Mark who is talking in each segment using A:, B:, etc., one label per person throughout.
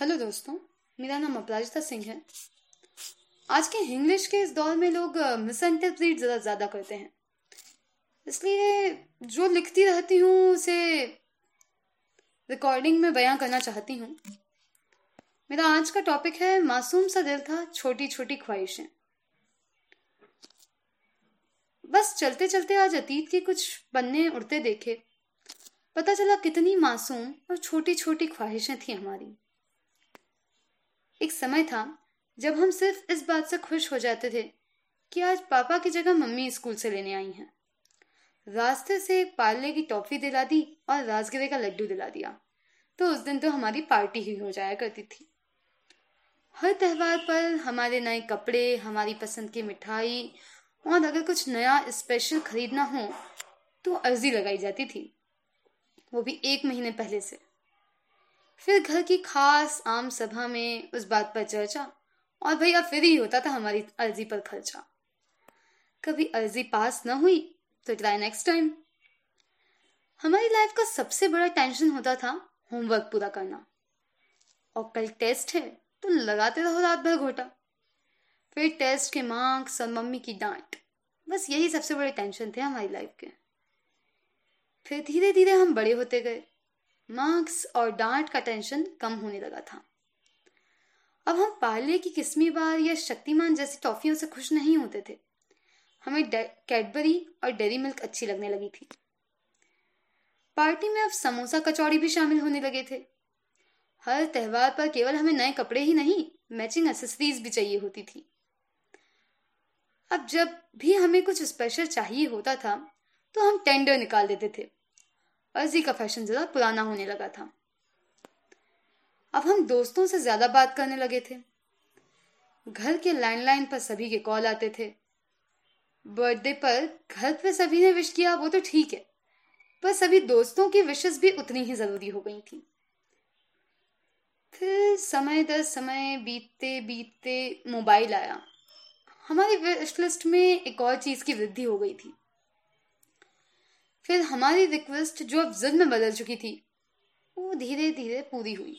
A: Hello दोस्तों, मेरा नाम अपराजिता सिंह है। आज के इंग्लिश के इस दौर में लोग मिस इंटरप्रीट ज़रा ज़्यादा करते हैं। इसलिए जो लिखती रहती हूँ, उसे रिकॉर्डिंग में बयां करना चाहती हूँ। मेरा आज का टॉपिक है, मासूम सा दिल था छोटी छोटी ख्वाहिशें। बस चलते चलते आज अतीत के कुछ पन्ने उड़ते देखे। पता चला कितनी मासूम और छोटी छोटी ख्वाहिशें थी हमारी। एक समय था जब हम सिर्फ़ इस बात से खुश हो जाते थे कि आज पापा की जगह मम्मी स्कूल से लेने आई हैं। रास्ते से एक पार्ले की टॉफी दिला दी और राजगिरे का लड्डू दिला दिया। तो उस दिन तो हमारी पार्टी ही हो जाया करती थी। हर त्योहार पर हमारे नए कपड़े, हमारी पसंद की मिठाई और अगर कुछ नया स्पेशल खरीदना हो तो अर्जी लगाई जाती थी। वो भी एक महीने पहले से। फिर घर की खास आम सभा में उस बात पर चर्चा, और भैया फिर ही होता था हमारी अर्जी पर खर्चा। कभी अर्जी पास न हुई तो ट्राई नेक्स्ट टाइम हमारी लाइफ का सबसे बड़ा टेंशन होता था होमवर्क पूरा करना। और कल टेस्ट है तो लगाते रहो रात भर घोटा। फिर टेस्ट के मार्क्स और मम्मी की डांट, बस यही सबसे बड़े टेंशन थे हमारी लाइफ के। फिर धीरे धीरे हम बड़े होते गए। मार्क्स और डांट का टेंशन कम होने लगा था। अब हम पार्ले की किस्मी बार या शक्तिमान जैसी टॉफियों से खुश नहीं होते थे। हमें कैडबरी और डेरी मिल्क अच्छी लगने लगी थी। पार्टी में अब समोसा कचौड़ी भी शामिल होने लगे थे। हर त्योहार पर केवल हमें नए कपड़े ही नहीं, मैचिंग एसेसरीज भी चाहिए होती थी। अब जब भी हमें कुछ स्पेशल चाहिए होता था तो हम टेंडर निकाल देते थे। अर्जी का फ़ैशन ज़्यादा पुराना होने लगा था। अब हम दोस्तों से ज़्यादा बात करने लगे थे। घर के लैंडलाइन पर सभी के कॉल आते थे। बर्थडे पर घर पे सभी ने विश किया, वो तो ठीक है। पर सभी दोस्तों की विशेष भी उतनी ही ज़रूरी हो गई थी। फिर समय दर समय बीतते बीतते मोबाइल आया। हमारी विश लिस्ट में एक और चीज़ की वृद्धि हो गई थी। फिर हमारी रिक्वेस्ट जो अब जिद में बदल चुकी थी, वो धीरे धीरे पूरी हुई।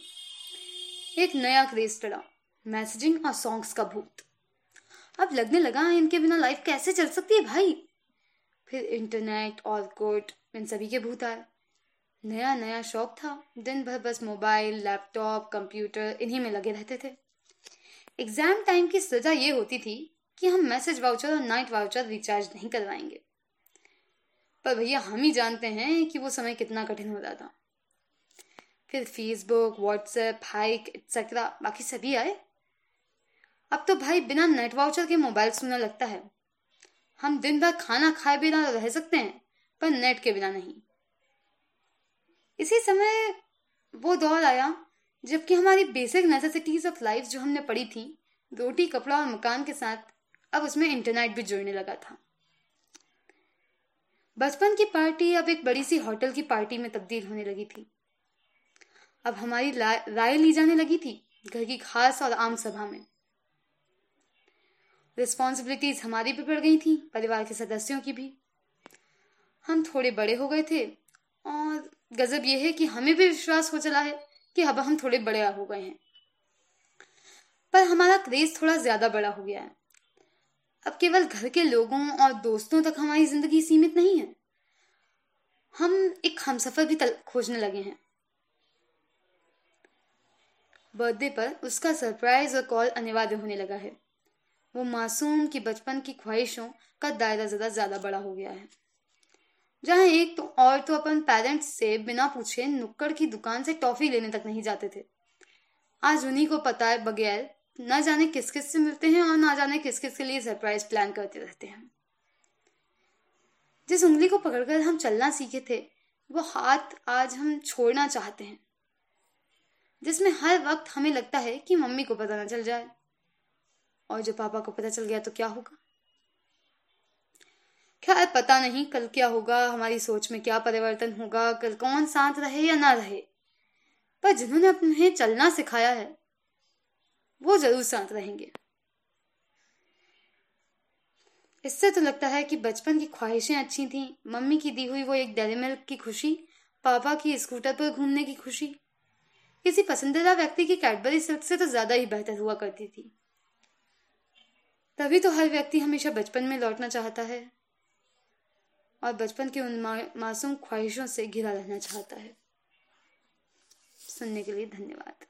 A: एक नया क्रेज चढ़ा मैसेजिंग और सॉन्ग्स का भूत। अब लगने लगा इनके बिना लाइफ कैसे चल सकती है भाई? फिर इंटरनेट और कोर्ट इन सभी के भूत आए। नया नया शौक था। दिन भर बस मोबाइल लैपटॉप कंप्यूटर इन्हीं में लगे रहते थे। एग्ज़ाम टाइम की सजा ये होती थी कि हम मैसेज वाउचर और नाइट वाउचर रिचार्ज नहीं करवाएँगे। पर भैया हम ही जानते हैं कि वो समय कितना कठिन होता था। फिर फेसबुक व्हाट्सएप हाइक एक्सेट्रा बाकी सभी आए। अब तो भाई बिना नेट वाउचर के मोबाइल सुनने लगता है। हम दिन भर खाना खाए बिना रह सकते हैं, पर नेट के बिना नहीं। इसी समय वो दौर आया, जबकि हमारी बेसिक नेसेसिटीज ऑफ़ लाइफ जो हमने पढ़ी थी, रोटी, कपड़ा और मकान के साथ, अब उसमें इंटरनेट भी जुड़ने लगा था। बचपन की पार्टी अब एक बड़ी सी होटल की पार्टी में तब्दील होने लगी थी। अब हमारी राय ली जाने लगी थी घर की खास और आम सभा में। रिस्पॉन्सिबिलिटीज हमारी भी बढ़ गई थी, परिवार के सदस्यों की भी। हम थोड़े बड़े हो गए थे और गजब यह है कि हमें भी विश्वास हो चला है कि अब हम थोड़े बड़े हो गए हैं। पर हमारा क्रेज थोड़ा ज़्यादा बड़ा हो गया है। अब केवल घर के लोगों और दोस्तों तक हमारी ज़िंदगी सीमित नहीं है। हम एक हमसफर भी खोजने लगे हैं। बर्थडे पर उसका सरप्राइज़ और कॉल अनिवार्य होने लगा है। वो मासूम की बचपन की ख्वाहिशों का दायरा ज़्यादा ज़्यादा बड़ा हो गया है। जहाँ एक तो और तो अपन पेरेंट्स से बिना पूछे नुक्कड़ की दुकान से टॉफी लेने तक नहीं जाते थे। आज उन्हीं को पता है बगैर ना जाने किस किस से मिलते हैं और ना जाने किस किस के लिए सरप्राइज़ प्लान करते रहते हैं। जिस उंगली को पकड़कर हम चलना सीखे थे, वो हाथ आज हम छोड़ना चाहते हैं। जिसमें हर वक्त हमें लगता है कि मम्मी को पता ना चल जाए। और जो पापा को पता चल गया तो क्या होगा? खैर, पता नहीं कल क्या होगा, हमारी सोच में क्या परिवर्तन होगा, कल कौन साथ रहे या ना रहे। पर जिन्होंने अपने चलना सिखाया है वो ज़रूर साथ रहेंगे। इससे तो लगता है कि बचपन की ख्वाहिशें अच्छी थी, मम्मी की दी हुई वो एक डेरी मिल्क की खुशी, पापा की स्कूटर पर घूमने की खुशी। किसी पसंदीदा व्यक्ति की कैडबरी सिल्क से तो ज़्यादा ही बेहतर हुआ करती थी। तभी तो हर व्यक्ति हमेशा बचपन में लौटना चाहता है और बचपन की उन मासूम ख्वाहिशों से घिरा रहना चाहता है। सुनने के लिए धन्यवाद।